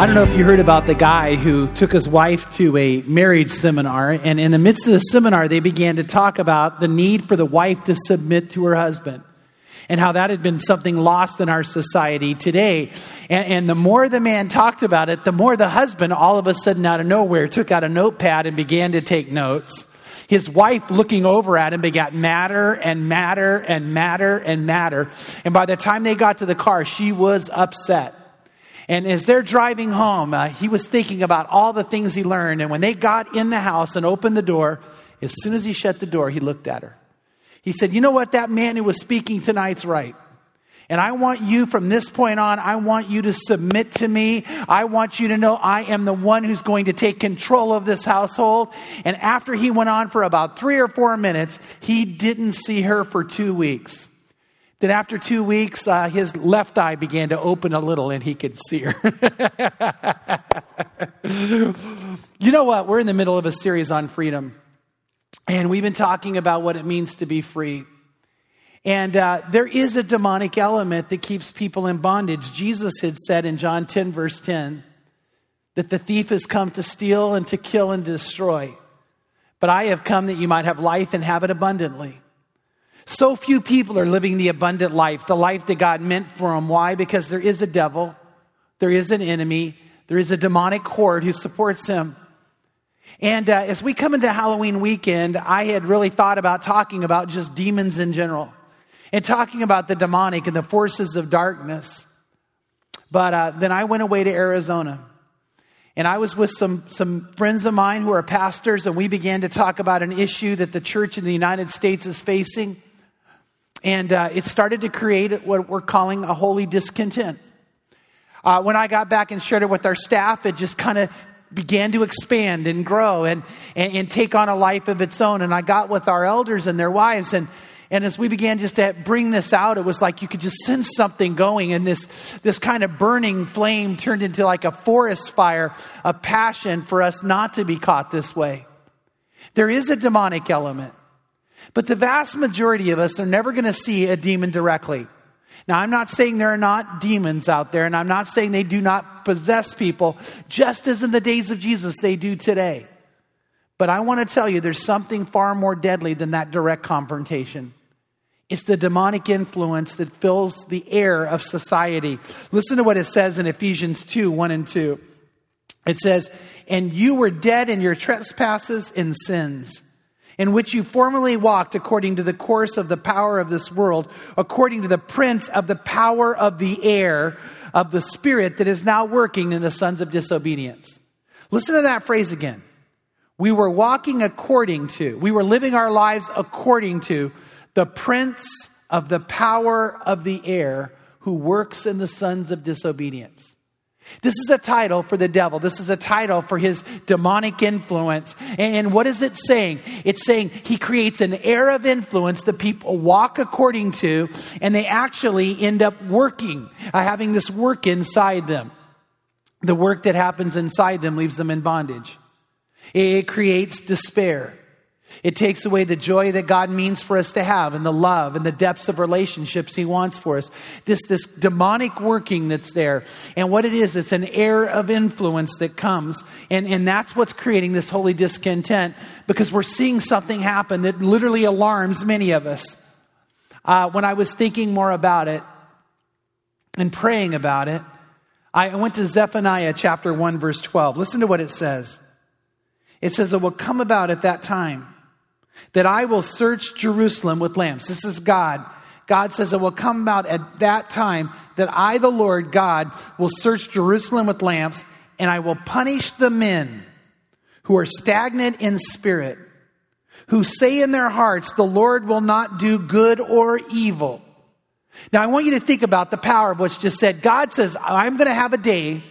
I don't know if you heard about the guy who took his wife to a marriage seminar, and in the midst of the seminar, they began to talk about the need for the wife to submit to her husband and how that had been something lost in our society today. And, and, the more the man talked about it, the more the husband, all of a sudden, out of nowhere, took out a notepad and began to take notes. His wife, looking over at him, began madder and madder and madder and madder. And by the time they got to the car, she was upset. And as they're driving home, uh, he was thinking about all the things he learned. And when they got in the house and opened the door, as soon as he shut the door, he looked at her. He said, You know what? That man who was speaking tonight's right. And I want you from this point on, I want you to submit to me. I want you to know I am the one who's going to take control of this household. And after he went on for about three or four minutes, he didn't see her for two weeks. Then, after two weeks, uh, his left eye began to open a little and he could see her. you know what? We're in the middle of a series on freedom. And we've been talking about what it means to be free. And uh, there is a demonic element that keeps people in bondage. Jesus had said in John 10, verse 10, that the thief has come to steal and to kill and destroy. But I have come that you might have life and have it abundantly. So few people are living the abundant life, the life that God meant for them. Why? Because there is a devil, there is an enemy, there is a demonic horde who supports him. And uh, as we come into Halloween weekend, I had really thought about talking about just demons in general and talking about the demonic and the forces of darkness. But uh, then I went away to Arizona. And I was with some, some friends of mine who are pastors, and we began to talk about an issue that the church in the United States is facing. And uh, it started to create what we're calling a holy discontent. Uh, when I got back and shared it with our staff, it just kind of began to expand and grow and, and, and, take on a life of its own. And I got with our elders and their wives, and, and as we began just to bring this out, it was like you could just sense something going, and this, this kind of burning flame turned into like a forest fire of passion for us not to be caught this way. There is a demonic element. But the vast majority of us are never going to see a demon directly. Now, I'm not saying there are not demons out there, and I'm not saying they do not possess people, just as in the days of Jesus they do today. But I want to tell you there's something far more deadly than that direct confrontation. It's the demonic influence that fills the air of society. Listen to what it says in Ephesians 2 1 and 2. It says, And you were dead in your trespasses and sins in which you formerly walked according to the course of the power of this world, according to the prince of the power of the air, of the spirit that is now working in the sons of disobedience. Listen to that phrase again. We were walking according to, we were living our lives according to the prince of the power of the air who works in the sons of disobedience. This is a title for the devil. This is a title for his demonic influence. And what is it saying? It's saying he creates an air of influence that people walk according to, and they actually end up working, uh, having this work inside them. The work that happens inside them leaves them in bondage. It creates despair. It takes away the joy that God means for us to have and the love and the depths of relationships He wants for us. This, this demonic working that's there. And what it is, it's an air of influence that comes. And, and that's what's creating this holy discontent because we're seeing something happen that literally alarms many of us. Uh, when I was thinking more about it and praying about it, I went to Zephaniah chapter 1, verse 12. Listen to what it says. It says, It will come about at that time that I will search Jerusalem with lamps. This is God. God says it will come about at that time that I, the Lord God, will search Jerusalem with lamps, and I will punish the men who are stagnant in spirit, who say in their hearts, The Lord will not do good or evil. Now, I want you to think about the power of what's just said. God says, I'm going to have a day,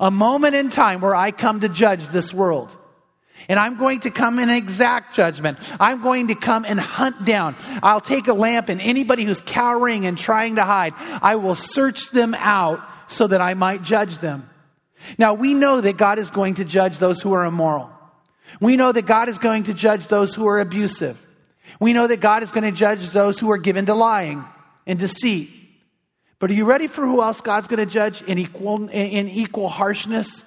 a moment in time where I come to judge this world. And I'm going to come in exact judgment. I'm going to come and hunt down. I'll take a lamp and anybody who's cowering and trying to hide, I will search them out so that I might judge them. Now we know that God is going to judge those who are immoral. We know that God is going to judge those who are abusive. We know that God is going to judge those who are given to lying and deceit. But are you ready for who else God's going to judge in equal, in equal harshness?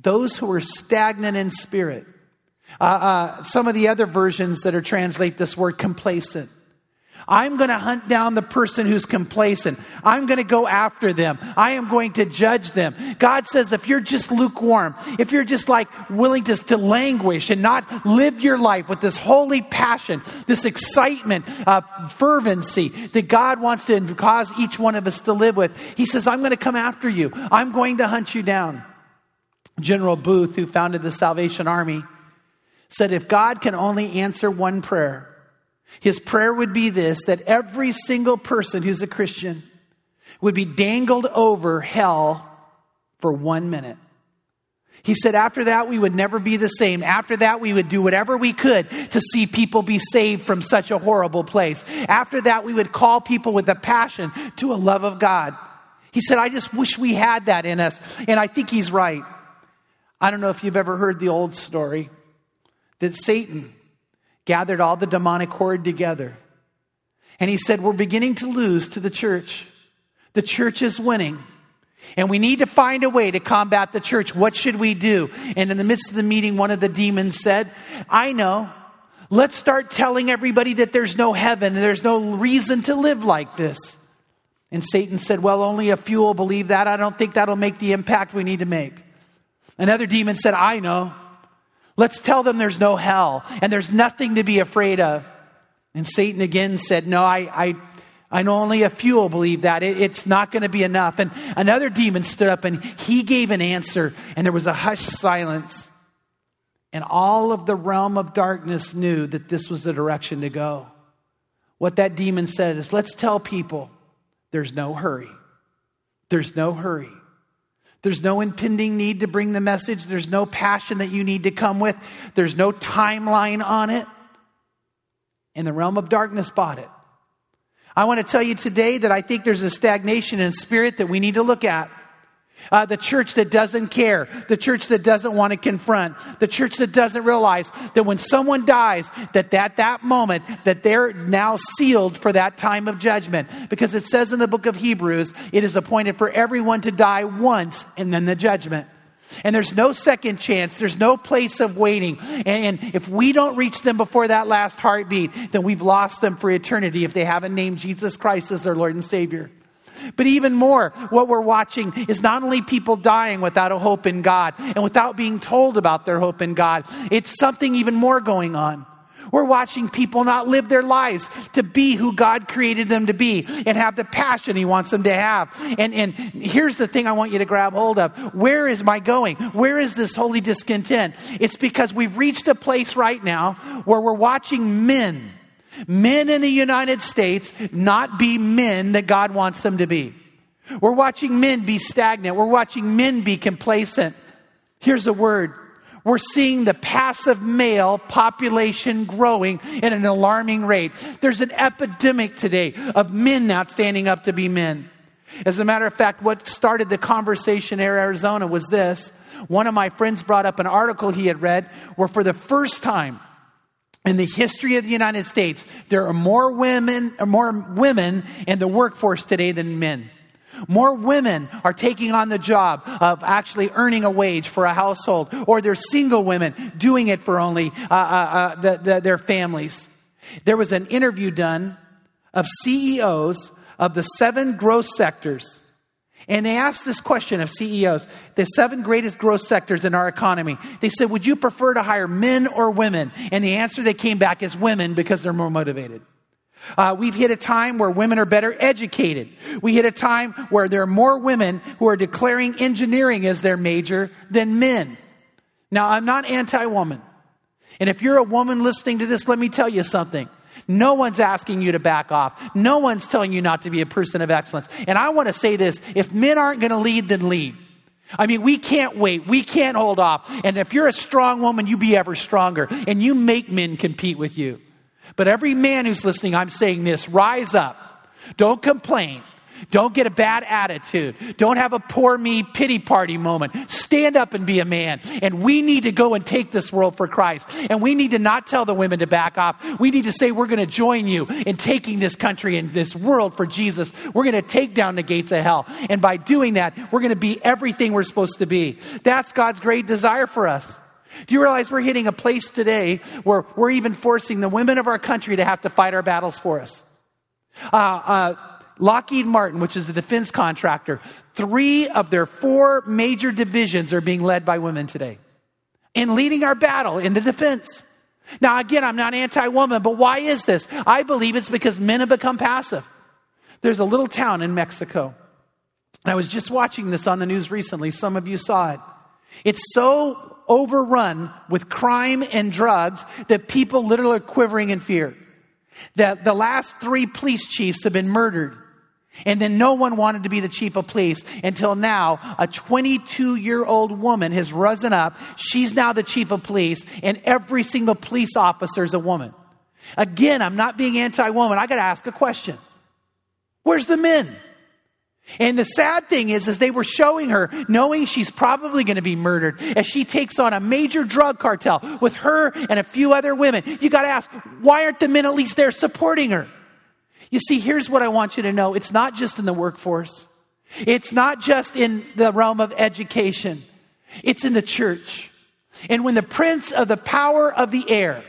Those who are stagnant in spirit. Uh, uh, some of the other versions that are translate this word complacent. I'm going to hunt down the person who's complacent. I'm going to go after them. I am going to judge them. God says if you're just lukewarm, if you're just like willing to, to languish and not live your life with this holy passion, this excitement, uh, fervency that God wants to cause each one of us to live with, He says, I'm going to come after you. I'm going to hunt you down. General Booth, who founded the Salvation Army, said if God can only answer one prayer, his prayer would be this that every single person who's a Christian would be dangled over hell for one minute. He said, after that, we would never be the same. After that, we would do whatever we could to see people be saved from such a horrible place. After that, we would call people with a passion to a love of God. He said, I just wish we had that in us. And I think he's right. I don't know if you've ever heard the old story that Satan gathered all the demonic horde together. And he said, We're beginning to lose to the church. The church is winning. And we need to find a way to combat the church. What should we do? And in the midst of the meeting, one of the demons said, I know. Let's start telling everybody that there's no heaven and there's no reason to live like this. And Satan said, Well, only a few will believe that. I don't think that'll make the impact we need to make. Another demon said, I know. Let's tell them there's no hell and there's nothing to be afraid of. And Satan again said, No, I, I, I know only a few will believe that. It, it's not going to be enough. And another demon stood up and he gave an answer, and there was a hushed silence. And all of the realm of darkness knew that this was the direction to go. What that demon said is let's tell people there's no hurry. There's no hurry. There's no impending need to bring the message. There's no passion that you need to come with. There's no timeline on it. And the realm of darkness bought it. I want to tell you today that I think there's a stagnation in spirit that we need to look at. Uh, the church that doesn't care, the church that doesn't want to confront, the church that doesn't realize that when someone dies, that at that moment, that they're now sealed for that time of judgment. Because it says in the book of Hebrews, it is appointed for everyone to die once and then the judgment. And there's no second chance. There's no place of waiting. And, if we don't reach them before that last heartbeat, then we've lost them for eternity if they haven't named Jesus Christ as their Lord and Savior. But even more, what we're watching is not only people dying without a hope in God and without being told about their hope in God, it's something even more going on. We're watching people not live their lives to be who God created them to be and have the passion He wants them to have. And, and here's the thing I want you to grab hold of. Where is my going? Where is this holy discontent? It's because we've reached a place right now where we're watching men Men in the United States not be men that God wants them to be. We're watching men be stagnant. We're watching men be complacent. Here's a word. We're seeing the passive male population growing at an alarming rate. There's an epidemic today of men not standing up to be men. As a matter of fact, what started the conversation in Arizona was this. One of my friends brought up an article he had read where for the first time in the history of the United States, there are more women, more women in the workforce today than men. More women are taking on the job of actually earning a wage for a household, or they're single women doing it for only uh, uh, uh, the, the, their families. There was an interview done of CEOs of the seven growth sectors and they asked this question of CEOs, the seven greatest growth sectors in our economy. They said, Would you prefer to hire men or women? And the answer that came back is women because they're more motivated. Uh, we've hit a time where women are better educated. We hit a time where there are more women who are declaring engineering as their major than men. Now, I'm not anti woman. And if you're a woman listening to this, let me tell you something. No one's asking you to back off. No one's telling you not to be a person of excellence. And I want to say this if men aren't going to lead, then lead. I mean, we can't wait. We can't hold off. And if you're a strong woman, you be ever stronger. And you make men compete with you. But every man who's listening, I'm saying this rise up. Don't complain. Don't get a bad attitude. Don't have a poor me pity party moment. Stand up and be a man. And we need to go and take this world for Christ. And we need to not tell the women to back off. We need to say we're going to join you in taking this country and this world for Jesus. We're going to take down the gates of hell. And by doing that, we're going to be everything we're supposed to be. That's God's great desire for us. Do you realize we're hitting a place today where we're even forcing the women of our country to have to fight our battles for us? Uh, uh, Lockheed Martin, which is the defense contractor, three of their four major divisions are being led by women today in leading our battle in the defense. Now, again, I'm not anti woman, but why is this? I believe it's because men have become passive. There's a little town in Mexico. I was just watching this on the news recently. Some of you saw it. It's so overrun with crime and drugs that people literally are quivering in fear. That the last three police chiefs have been murdered. And then no one wanted to be the chief of police until now a 22 year old woman has risen up. She's now the chief of police, and every single police officer is a woman. Again, I'm not being anti woman. I got to ask a question Where's the men? And the sad thing is, is they were showing her, knowing she's probably going to be murdered, as she takes on a major drug cartel with her and a few other women. You got to ask, why aren't the men at least there supporting her? You see, here's what I want you to know it's not just in the workforce, it's not just in the realm of education, it's in the church. And when the prince of the power of the air,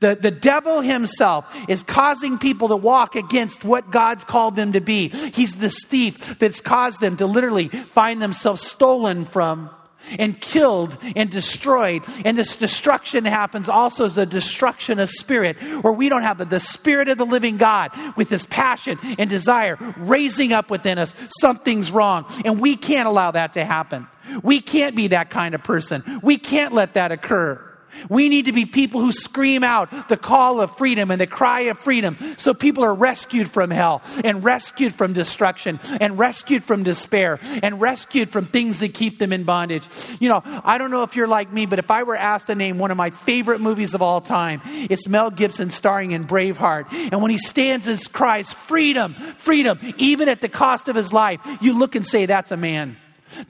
the, the devil himself is causing people to walk against what God's called them to be. He's this thief that's caused them to literally find themselves stolen from and killed and destroyed. And this destruction happens also as a destruction of spirit, where we don't have the spirit of the living God with this passion and desire raising up within us. Something's wrong. And we can't allow that to happen. We can't be that kind of person. We can't let that occur. We need to be people who scream out the call of freedom and the cry of freedom so people are rescued from hell and rescued from destruction and rescued from despair and rescued from things that keep them in bondage. You know, I don't know if you're like me, but if I were asked to name one of my favorite movies of all time, it's Mel Gibson starring in Braveheart. And when he stands and cries, freedom, freedom, even at the cost of his life, you look and say, that's a man.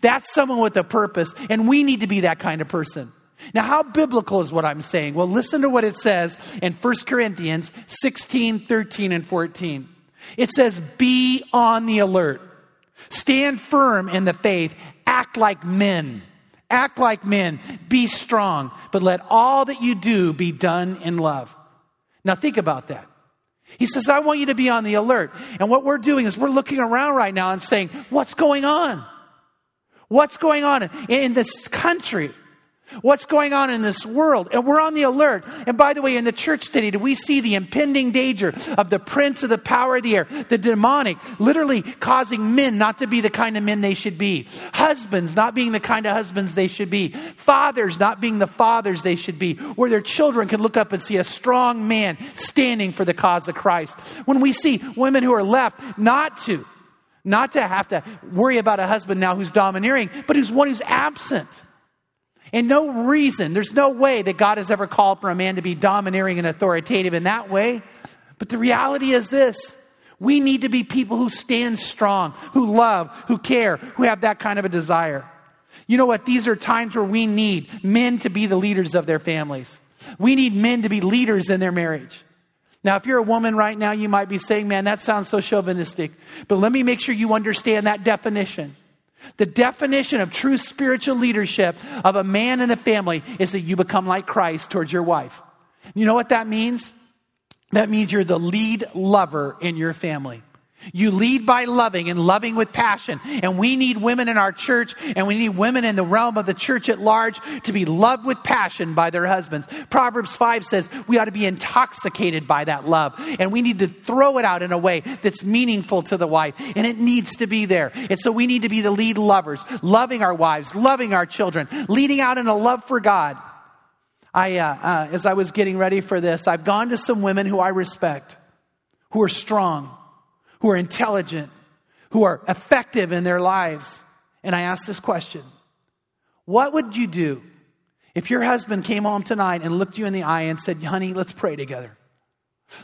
That's someone with a purpose. And we need to be that kind of person. Now, how biblical is what I'm saying? Well, listen to what it says in 1 Corinthians 16, 13, and 14. It says, Be on the alert, stand firm in the faith, act like men. Act like men, be strong, but let all that you do be done in love. Now, think about that. He says, I want you to be on the alert. And what we're doing is we're looking around right now and saying, What's going on? What's going on in this country? What's going on in this world? And we're on the alert. And by the way, in the church today, do we see the impending danger of the prince of the power of the air, the demonic, literally causing men not to be the kind of men they should be, husbands not being the kind of husbands they should be, fathers not being the fathers they should be, where their children can look up and see a strong man standing for the cause of Christ. When we see women who are left not to, not to have to worry about a husband now who's domineering, but who's one who's absent and no reason, there's no way that God has ever called for a man to be domineering and authoritative in that way. But the reality is this we need to be people who stand strong, who love, who care, who have that kind of a desire. You know what? These are times where we need men to be the leaders of their families. We need men to be leaders in their marriage. Now, if you're a woman right now, you might be saying, man, that sounds so chauvinistic. But let me make sure you understand that definition. The definition of true spiritual leadership of a man in the family is that you become like Christ towards your wife. You know what that means? That means you're the lead lover in your family. You lead by loving and loving with passion. And we need women in our church and we need women in the realm of the church at large to be loved with passion by their husbands. Proverbs 5 says we ought to be intoxicated by that love and we need to throw it out in a way that's meaningful to the wife and it needs to be there. And so we need to be the lead lovers, loving our wives, loving our children, leading out in a love for God. I, uh, uh, as I was getting ready for this, I've gone to some women who I respect, who are strong who are intelligent, who are effective in their lives. And I ask this question What would you do if your husband came home tonight and looked you in the eye and said, Honey, let's pray together?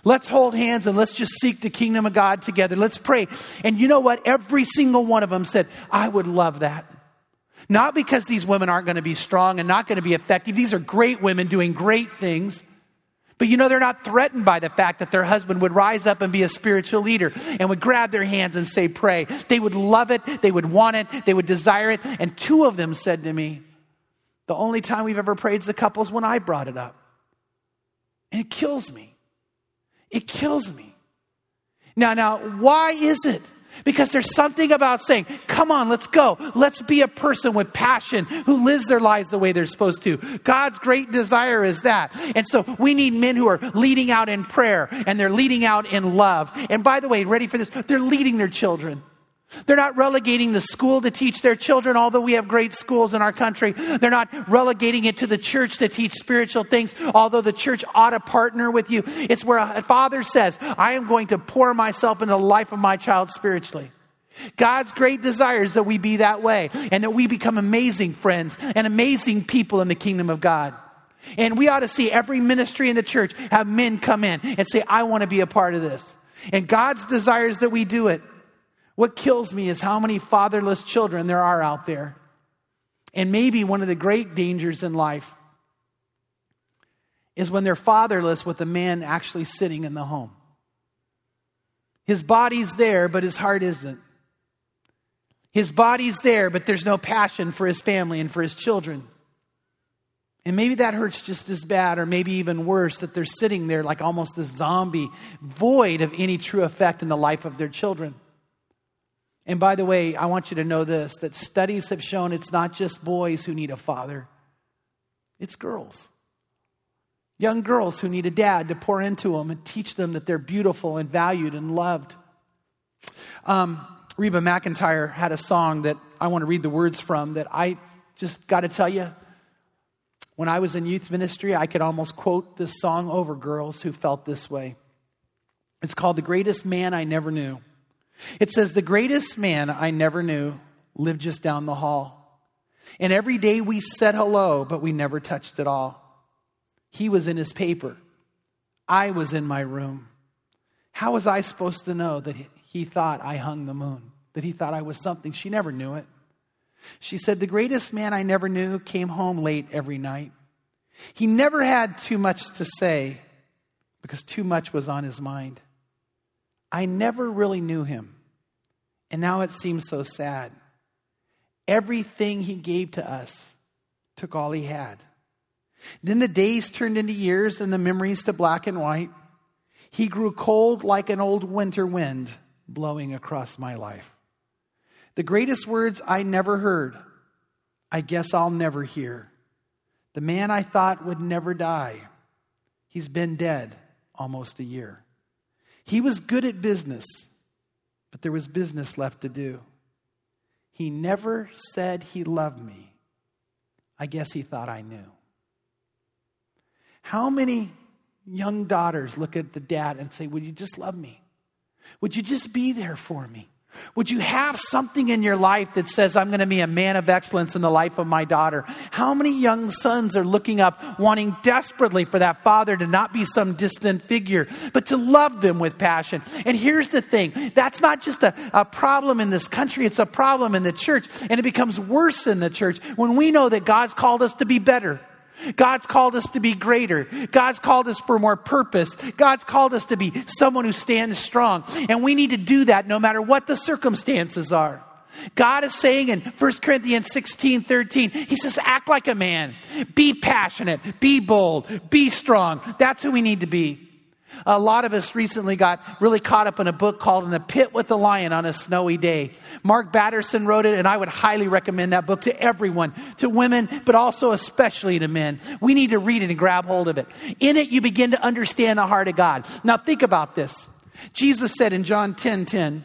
Let's hold hands and let's just seek the kingdom of God together. Let's pray. And you know what? Every single one of them said, I would love that. Not because these women aren't going to be strong and not going to be effective. These are great women doing great things. But you know, they're not threatened by the fact that their husband would rise up and be a spiritual leader and would grab their hands and say, Pray. They would love it, they would want it, they would desire it. And two of them said to me, The only time we've ever prayed as a couple is when I brought it up. And it kills me. It kills me. Now, now, why is it because there's something about saying, come on, let's go. Let's be a person with passion who lives their lives the way they're supposed to. God's great desire is that. And so we need men who are leading out in prayer and they're leading out in love. And by the way, ready for this? They're leading their children. They're not relegating the school to teach their children, although we have great schools in our country. They're not relegating it to the church to teach spiritual things, although the church ought to partner with you. It's where a father says, I am going to pour myself into the life of my child spiritually. God's great desire is that we be that way and that we become amazing friends and amazing people in the kingdom of God. And we ought to see every ministry in the church have men come in and say, I want to be a part of this. And God's desire is that we do it. What kills me is how many fatherless children there are out there. And maybe one of the great dangers in life is when they're fatherless with a man actually sitting in the home. His body's there, but his heart isn't. His body's there, but there's no passion for his family and for his children. And maybe that hurts just as bad, or maybe even worse, that they're sitting there like almost this zombie, void of any true effect in the life of their children. And by the way, I want you to know this that studies have shown it's not just boys who need a father, it's girls. Young girls who need a dad to pour into them and teach them that they're beautiful and valued and loved. Um, Reba McEntire had a song that I want to read the words from that I just got to tell you. When I was in youth ministry, I could almost quote this song over girls who felt this way. It's called The Greatest Man I Never Knew. It says, The greatest man I never knew lived just down the hall. And every day we said hello, but we never touched at all. He was in his paper. I was in my room. How was I supposed to know that he thought I hung the moon? That he thought I was something? She never knew it. She said, The greatest man I never knew came home late every night. He never had too much to say because too much was on his mind. I never really knew him. And now it seems so sad. Everything he gave to us took all he had. Then the days turned into years and the memories to black and white. He grew cold like an old winter wind blowing across my life. The greatest words I never heard, I guess I'll never hear. The man I thought would never die, he's been dead almost a year. He was good at business, but there was business left to do. He never said he loved me. I guess he thought I knew. How many young daughters look at the dad and say, Would you just love me? Would you just be there for me? Would you have something in your life that says, I'm going to be a man of excellence in the life of my daughter? How many young sons are looking up, wanting desperately for that father to not be some distant figure, but to love them with passion? And here's the thing that's not just a, a problem in this country, it's a problem in the church. And it becomes worse in the church when we know that God's called us to be better. God's called us to be greater. God's called us for more purpose. God's called us to be someone who stands strong. And we need to do that no matter what the circumstances are. God is saying in 1 Corinthians 16 13, He says, act like a man, be passionate, be bold, be strong. That's who we need to be. A lot of us recently got really caught up in a book called In a Pit with the Lion on a Snowy Day. Mark Batterson wrote it, and I would highly recommend that book to everyone, to women, but also especially to men. We need to read it and grab hold of it. In it, you begin to understand the heart of God. Now, think about this. Jesus said in John 10 10,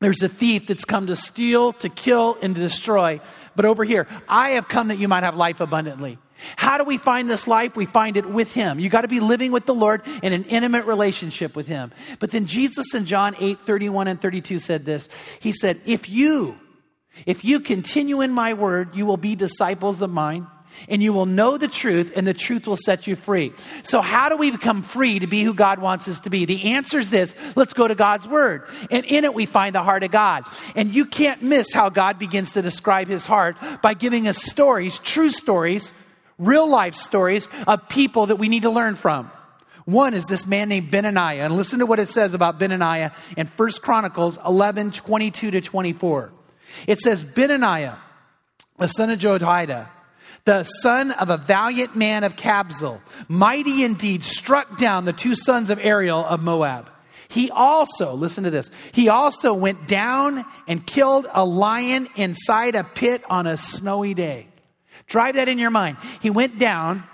there's a thief that's come to steal, to kill, and to destroy. But over here, I have come that you might have life abundantly. How do we find this life? We find it with Him. You got to be living with the Lord in an intimate relationship with Him. But then Jesus in John 8, 31 and 32 said this. He said, If you, if you continue in my word, you will be disciples of mine, and you will know the truth, and the truth will set you free. So, how do we become free to be who God wants us to be? The answer is this let's go to God's Word. And in it, we find the heart of God. And you can't miss how God begins to describe his heart by giving us stories, true stories, real life stories of people that we need to learn from. One is this man named Benaniah. And listen to what it says about Benaniah in 1 Chronicles 11 22 to 24. It says, Benaniah, the son of Jehoiada, the son of a valiant man of Kabzeel, mighty indeed, struck down the two sons of Ariel of Moab. He also, listen to this, he also went down and killed a lion inside a pit on a snowy day. Drive that in your mind. He went down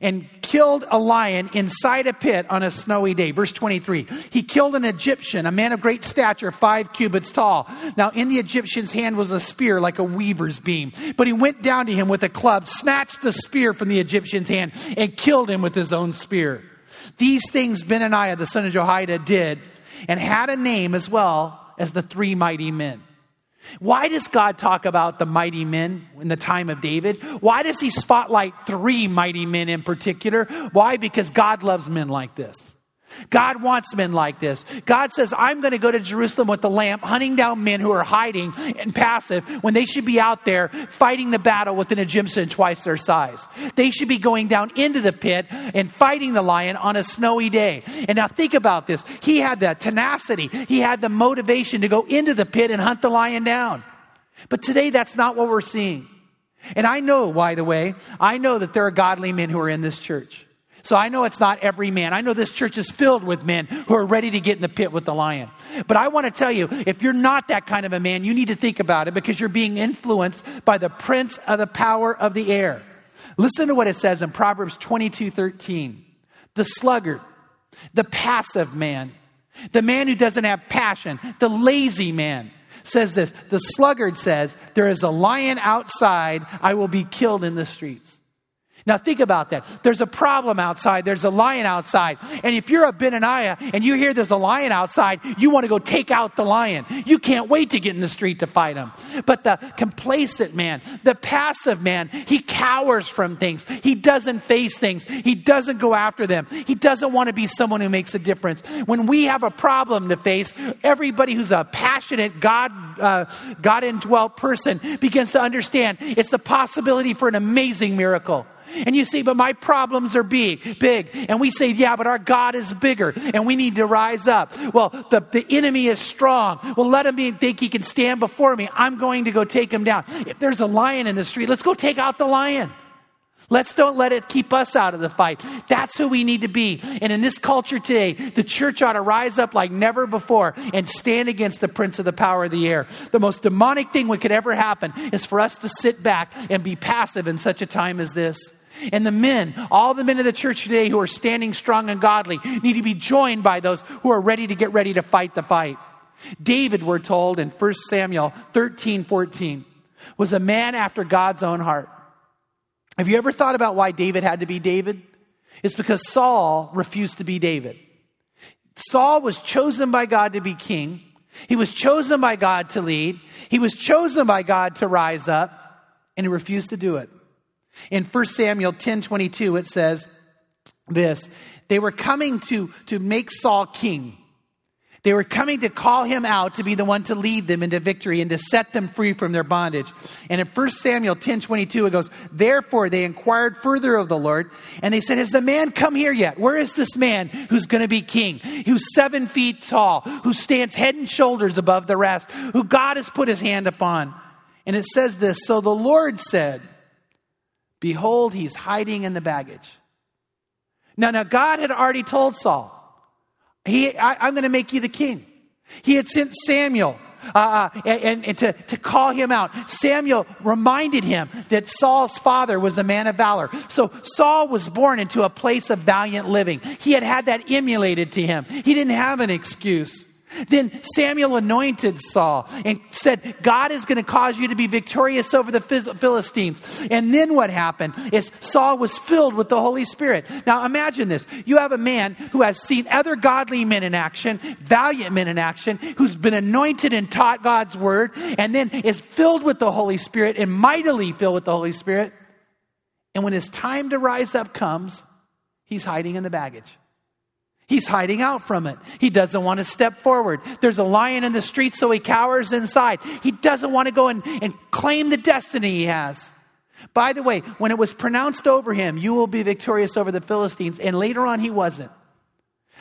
and killed a lion inside a pit on a snowy day. Verse 23. He killed an Egyptian, a man of great stature, five cubits tall. Now, in the Egyptian's hand was a spear like a weaver's beam. But he went down to him with a club, snatched the spear from the Egyptian's hand, and killed him with his own spear. These things Benaniah, the son of Jehoiada, did, and had a name as well as the three mighty men. Why does God talk about the mighty men in the time of David? Why does he spotlight three mighty men in particular? Why? Because God loves men like this. God wants men like this. God says, I'm going to go to Jerusalem with the lamp, hunting down men who are hiding and passive when they should be out there fighting the battle with an Egyptian twice their size. They should be going down into the pit and fighting the lion on a snowy day. And now think about this. He had the tenacity, he had the motivation to go into the pit and hunt the lion down. But today, that's not what we're seeing. And I know, by the way, I know that there are godly men who are in this church. So I know it's not every man. I know this church is filled with men who are ready to get in the pit with the lion. But I want to tell you, if you're not that kind of a man, you need to think about it because you're being influenced by the prince of the power of the air. Listen to what it says in Proverbs 22 13. The sluggard, the passive man, the man who doesn't have passion, the lazy man says this. The sluggard says, There is a lion outside, I will be killed in the streets. Now think about that. There's a problem outside. There's a lion outside. And if you're a Benaniah and you hear there's a lion outside, you want to go take out the lion. You can't wait to get in the street to fight him. But the complacent man, the passive man, he cowers from things. He doesn't face things. He doesn't go after them. He doesn't want to be someone who makes a difference. When we have a problem to face, everybody who's a passionate God, uh, God indwelt person begins to understand it's the possibility for an amazing miracle. And you say, but my problems are big, big. And we say, yeah, but our God is bigger and we need to rise up. Well, the, the enemy is strong. Well, let him be, think he can stand before me. I'm going to go take him down. If there's a lion in the street, let's go take out the lion. Let's don't let it keep us out of the fight. That's who we need to be. And in this culture today, the church ought to rise up like never before and stand against the prince of the power of the air. The most demonic thing that could ever happen is for us to sit back and be passive in such a time as this. And the men, all the men of the church today who are standing strong and godly, need to be joined by those who are ready to get ready to fight the fight. David, we're told in 1 Samuel 13 14, was a man after God's own heart. Have you ever thought about why David had to be David? It's because Saul refused to be David. Saul was chosen by God to be king. He was chosen by God to lead. He was chosen by God to rise up, and he refused to do it. In 1 Samuel 10 22, it says this They were coming to, to make Saul king. They were coming to call him out to be the one to lead them into victory and to set them free from their bondage. And in 1 Samuel 10 22, it goes, Therefore they inquired further of the Lord, and they said, Has the man come here yet? Where is this man who's going to be king? Who's seven feet tall, who stands head and shoulders above the rest, who God has put his hand upon? And it says this So the Lord said, Behold, he's hiding in the baggage. Now, now God had already told Saul, he, I, am going to make you the king. He had sent Samuel uh, uh, and, and, to, to call him out. Samuel reminded him that Saul's father was a man of valor. So Saul was born into a place of valiant living. He had had that emulated to him. He didn't have an excuse. Then Samuel anointed Saul and said, God is going to cause you to be victorious over the Philistines. And then what happened is Saul was filled with the Holy Spirit. Now imagine this. You have a man who has seen other godly men in action, valiant men in action, who's been anointed and taught God's word, and then is filled with the Holy Spirit and mightily filled with the Holy Spirit. And when his time to rise up comes, he's hiding in the baggage. He's hiding out from it. He doesn't want to step forward. There's a lion in the street, so he cowers inside. He doesn't want to go and, and claim the destiny he has. By the way, when it was pronounced over him, you will be victorious over the Philistines, and later on he wasn't.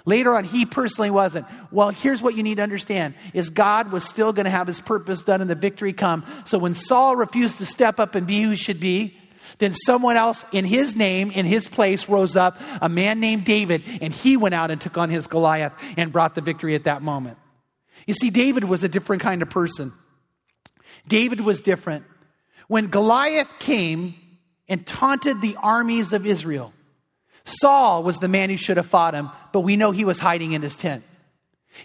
Later on, he personally wasn't. Well, here's what you need to understand is God was still going to have his purpose done and the victory come. So when Saul refused to step up and be who he should be, then someone else in his name, in his place, rose up, a man named David, and he went out and took on his Goliath and brought the victory at that moment. You see, David was a different kind of person. David was different. When Goliath came and taunted the armies of Israel, Saul was the man who should have fought him, but we know he was hiding in his tent.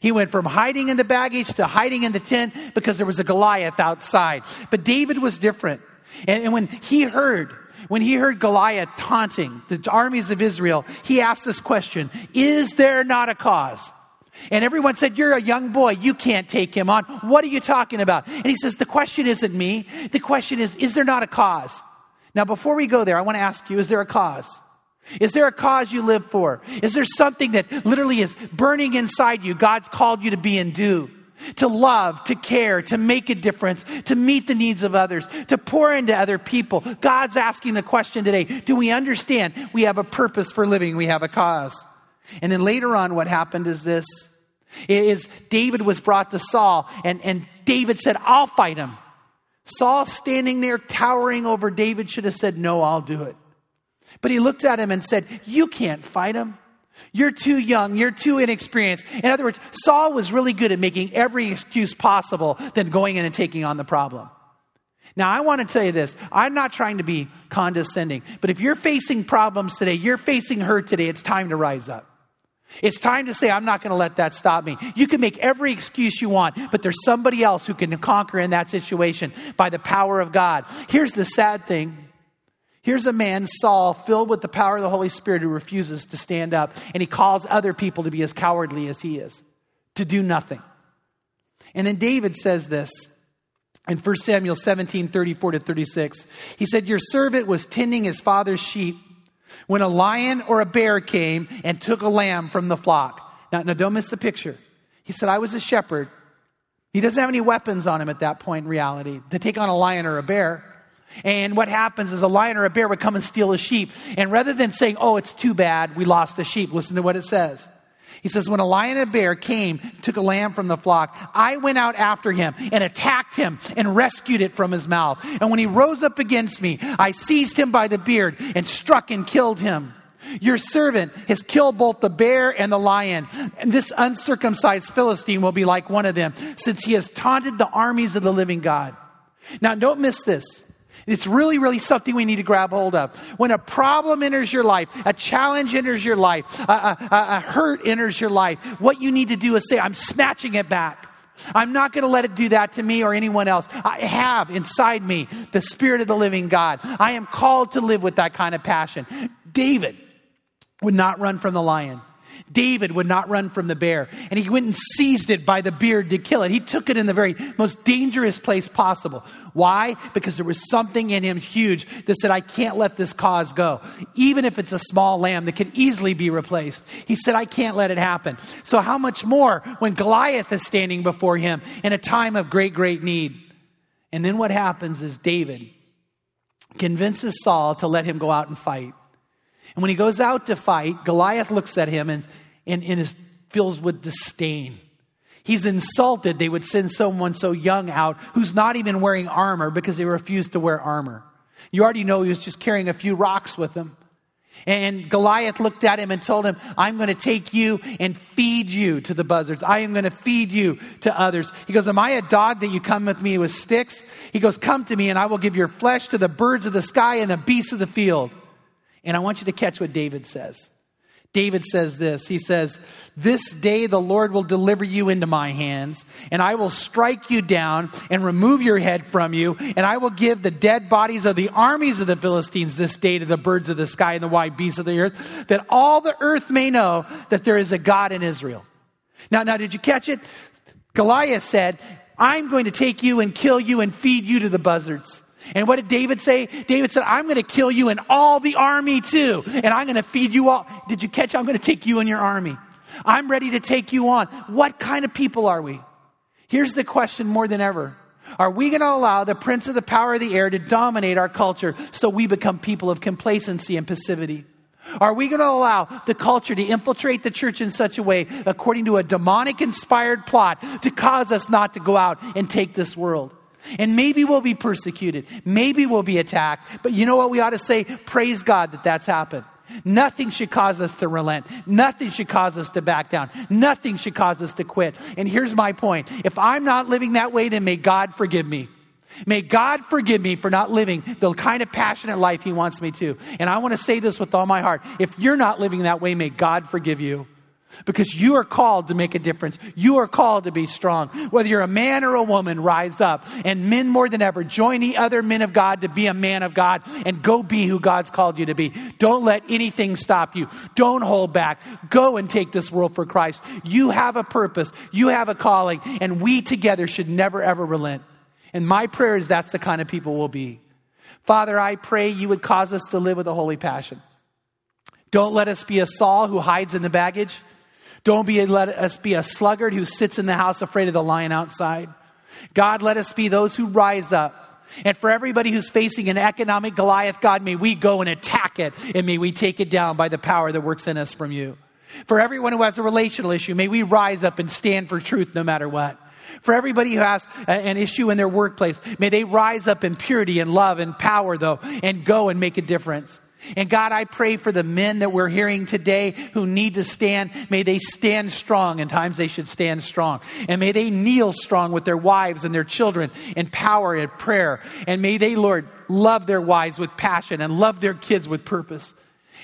He went from hiding in the baggage to hiding in the tent because there was a Goliath outside. But David was different. And, and, when he heard, when he heard Goliath taunting the armies of Israel, he asked this question, is there not a cause? And everyone said, you're a young boy. You can't take him on. What are you talking about? And he says, the question isn't me. The question is, is there not a cause? Now, before we go there, I want to ask you, is there a cause? Is there a cause you live for? Is there something that literally is burning inside you? God's called you to be and do to love, to care, to make a difference, to meet the needs of others, to pour into other people. God's asking the question today do we understand we have a purpose for living? We have a cause. And then later on, what happened is this is David was brought to Saul, and, and David said, I'll fight him. Saul standing there towering over David should have said, No, I'll do it. But he looked at him and said, You can't fight him. You're too young. You're too inexperienced. In other words, Saul was really good at making every excuse possible than going in and taking on the problem. Now, I want to tell you this. I'm not trying to be condescending, but if you're facing problems today, you're facing hurt today, it's time to rise up. It's time to say, I'm not going to let that stop me. You can make every excuse you want, but there's somebody else who can conquer in that situation by the power of God. Here's the sad thing Here's a man, Saul, filled with the power of the Holy Spirit who refuses to stand up, and he calls other people to be as cowardly as he is, to do nothing. And then David says this in 1 Samuel 17 34 to 36. He said, Your servant was tending his father's sheep when a lion or a bear came and took a lamb from the flock. Now, now don't miss the picture. He said, I was a shepherd. He doesn't have any weapons on him at that point in reality to take on a lion or a bear. And what happens is a lion or a bear would come and steal a sheep. And rather than saying, oh, it's too bad, we lost the sheep, listen to what it says. He says, when a lion and a bear came, took a lamb from the flock, I went out after him and attacked him and rescued it from his mouth. And when he rose up against me, I seized him by the beard and struck and killed him. Your servant has killed both the bear and the lion, and this uncircumcised Philistine will be like one of them, since he has taunted the armies of the living God. Now, don't miss this. It's really, really something we need to grab hold of. When a problem enters your life, a challenge enters your life, a, a, a hurt enters your life, what you need to do is say, I'm snatching it back. I'm not going to let it do that to me or anyone else. I have inside me the Spirit of the living God. I am called to live with that kind of passion. David would not run from the lion. David would not run from the bear, and he went and seized it by the beard to kill it. He took it in the very most dangerous place possible. Why? Because there was something in him huge that said, I can't let this cause go. Even if it's a small lamb that could easily be replaced. He said, I can't let it happen. So, how much more when Goliath is standing before him in a time of great, great need? And then what happens is David convinces Saul to let him go out and fight. And when he goes out to fight, Goliath looks at him and, and, and is fills with disdain. He's insulted they would send someone so young out who's not even wearing armor because they refused to wear armor. You already know he was just carrying a few rocks with him. And Goliath looked at him and told him, I'm going to take you and feed you to the buzzards. I am going to feed you to others. He goes, Am I a dog that you come with me with sticks? He goes, Come to me and I will give your flesh to the birds of the sky and the beasts of the field. And I want you to catch what David says. David says this He says, This day the Lord will deliver you into my hands, and I will strike you down and remove your head from you, and I will give the dead bodies of the armies of the Philistines this day to the birds of the sky and the wild beasts of the earth, that all the earth may know that there is a God in Israel. Now, now, did you catch it? Goliath said, I'm going to take you and kill you and feed you to the buzzards. And what did David say? David said, I'm going to kill you and all the army too. And I'm going to feed you all. Did you catch? I'm going to take you and your army. I'm ready to take you on. What kind of people are we? Here's the question more than ever. Are we going to allow the prince of the power of the air to dominate our culture so we become people of complacency and passivity? Are we going to allow the culture to infiltrate the church in such a way, according to a demonic inspired plot, to cause us not to go out and take this world? And maybe we'll be persecuted. Maybe we'll be attacked. But you know what we ought to say? Praise God that that's happened. Nothing should cause us to relent. Nothing should cause us to back down. Nothing should cause us to quit. And here's my point. If I'm not living that way, then may God forgive me. May God forgive me for not living the kind of passionate life He wants me to. And I want to say this with all my heart. If you're not living that way, may God forgive you. Because you are called to make a difference. You are called to be strong. Whether you're a man or a woman, rise up. And men more than ever, join the other men of God to be a man of God and go be who God's called you to be. Don't let anything stop you. Don't hold back. Go and take this world for Christ. You have a purpose. You have a calling. And we together should never ever relent. And my prayer is that's the kind of people we'll be. Father, I pray you would cause us to live with a holy passion. Don't let us be a Saul who hides in the baggage. Don't be, let us be a sluggard who sits in the house afraid of the lion outside. God, let us be those who rise up. And for everybody who's facing an economic Goliath, God, may we go and attack it and may we take it down by the power that works in us from you. For everyone who has a relational issue, may we rise up and stand for truth no matter what. For everybody who has an issue in their workplace, may they rise up in purity and love and power, though, and go and make a difference. And God, I pray for the men that we're hearing today who need to stand. May they stand strong. In times they should stand strong. And may they kneel strong with their wives and their children in power and prayer. And may they, Lord, love their wives with passion and love their kids with purpose.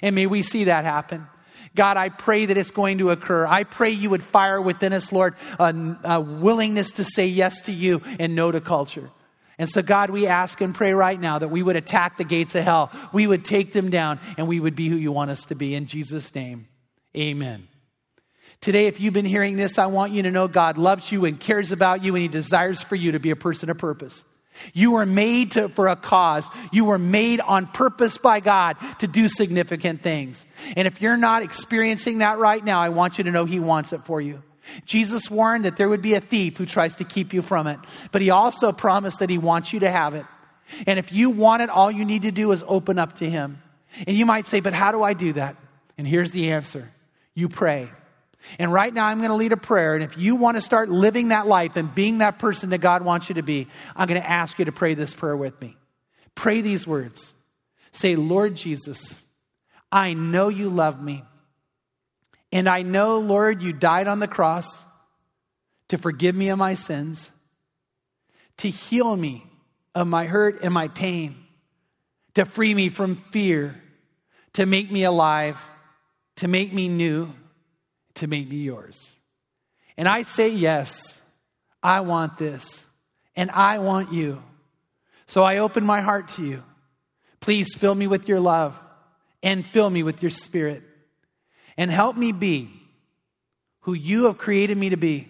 And may we see that happen. God, I pray that it's going to occur. I pray you would fire within us, Lord, a, a willingness to say yes to you and no to culture. And so, God, we ask and pray right now that we would attack the gates of hell. We would take them down and we would be who you want us to be. In Jesus' name, amen. Today, if you've been hearing this, I want you to know God loves you and cares about you and He desires for you to be a person of purpose. You were made to, for a cause. You were made on purpose by God to do significant things. And if you're not experiencing that right now, I want you to know He wants it for you. Jesus warned that there would be a thief who tries to keep you from it, but he also promised that he wants you to have it. And if you want it, all you need to do is open up to him. And you might say, but how do I do that? And here's the answer you pray. And right now, I'm going to lead a prayer. And if you want to start living that life and being that person that God wants you to be, I'm going to ask you to pray this prayer with me. Pray these words Say, Lord Jesus, I know you love me. And I know, Lord, you died on the cross to forgive me of my sins, to heal me of my hurt and my pain, to free me from fear, to make me alive, to make me new, to make me yours. And I say, Yes, I want this, and I want you. So I open my heart to you. Please fill me with your love and fill me with your spirit and help me be who you have created me to be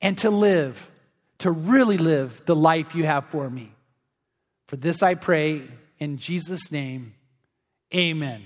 and to live, to really live the life you have for me. For this I pray in Jesus' name. Amen.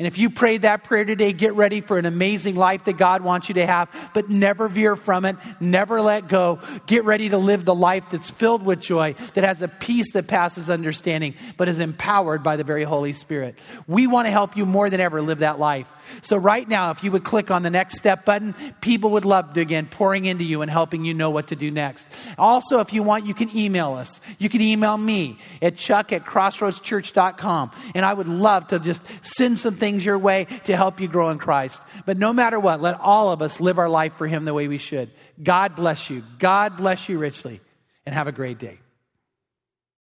And if you prayed that prayer today, get ready for an amazing life that God wants you to have, but never veer from it, never let go. Get ready to live the life that's filled with joy, that has a peace that passes understanding, but is empowered by the very Holy Spirit. We want to help you more than ever live that life. So, right now, if you would click on the next step button, people would love to again pouring into you and helping you know what to do next. Also, if you want, you can email us. You can email me at chuck at crossroadschurch.com. And I would love to just send some things your way to help you grow in Christ. But no matter what, let all of us live our life for Him the way we should. God bless you. God bless you richly. And have a great day.